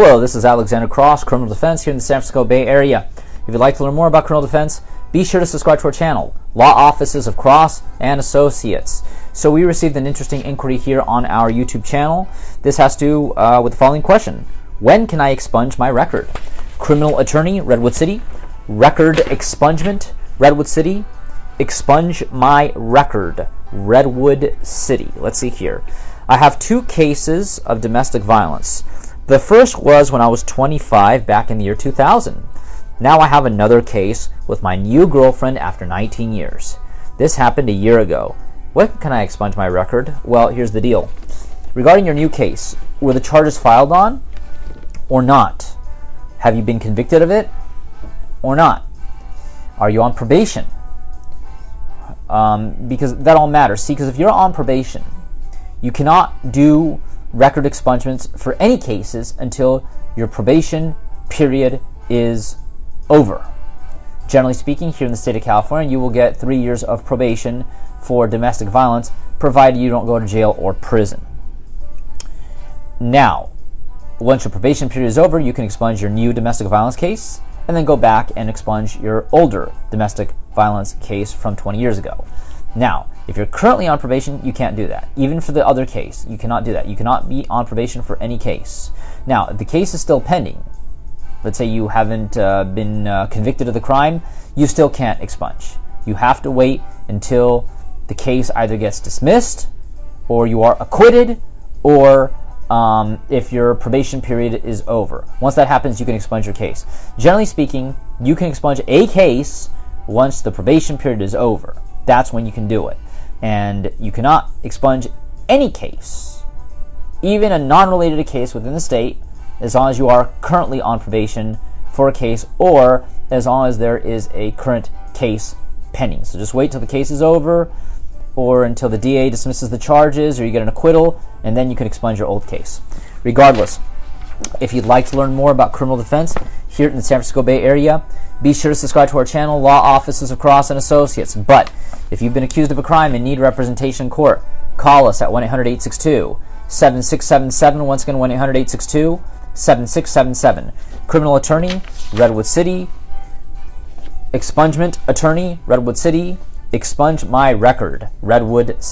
Hello, this is Alexander Cross, Criminal Defense here in the San Francisco Bay Area. If you'd like to learn more about criminal defense, be sure to subscribe to our channel, Law Offices of Cross and Associates. So we received an interesting inquiry here on our YouTube channel. This has to do uh, with the following question. When can I expunge my record? Criminal attorney, Redwood City. Record expungement, Redwood City. Expunge my record, Redwood City. Let's see here. I have two cases of domestic violence. The first was when I was 25 back in the year 2000. Now I have another case with my new girlfriend after 19 years. This happened a year ago. When can I expunge my record? Well, here's the deal. Regarding your new case, were the charges filed on or not? Have you been convicted of it or not? Are you on probation? Um, because that all matters. See, because if you're on probation, you cannot do record expungements for any cases until your probation period is over. Generally speaking, here in the state of California, you will get three years of probation for domestic violence, provided you don't go to jail or prison. Now, once your probation period is over, you can expunge your new domestic violence case and then go back and expunge your older domestic violence case from 20 years ago. Now, if you're currently on probation, you can't do that. Even for the other case, you cannot do that. You cannot be on probation for any case. Now, the case is still pending, let's say you haven't uh, been uh, convicted of the crime, you still can't expunge. You have to wait until the case either gets dismissed or you are acquitted or um, if your probation period is over. Once that happens, you can expunge your case. Generally speaking, you can expunge a case once the probation period is over that's when you can do it. And you cannot expunge any case, even a non related case within the state, as long as you are currently on probation for a case or as long as there is a current case pending. So just wait till the case is over or until the DA dismisses the charges or you get an acquittal, and then you can expunge your old case. Regardless, if you'd like to learn more about criminal defense here in the San Francisco Bay Area, be sure to subscribe to our channel, Law Offices of Cross and Associates. But if you've been accused of a crime and need representation in court, call us at 1 800 862 7677. Once again, 1 800 862 7677. Criminal attorney, Redwood City. Expungement attorney, Redwood City. Expunge my record, Redwood City.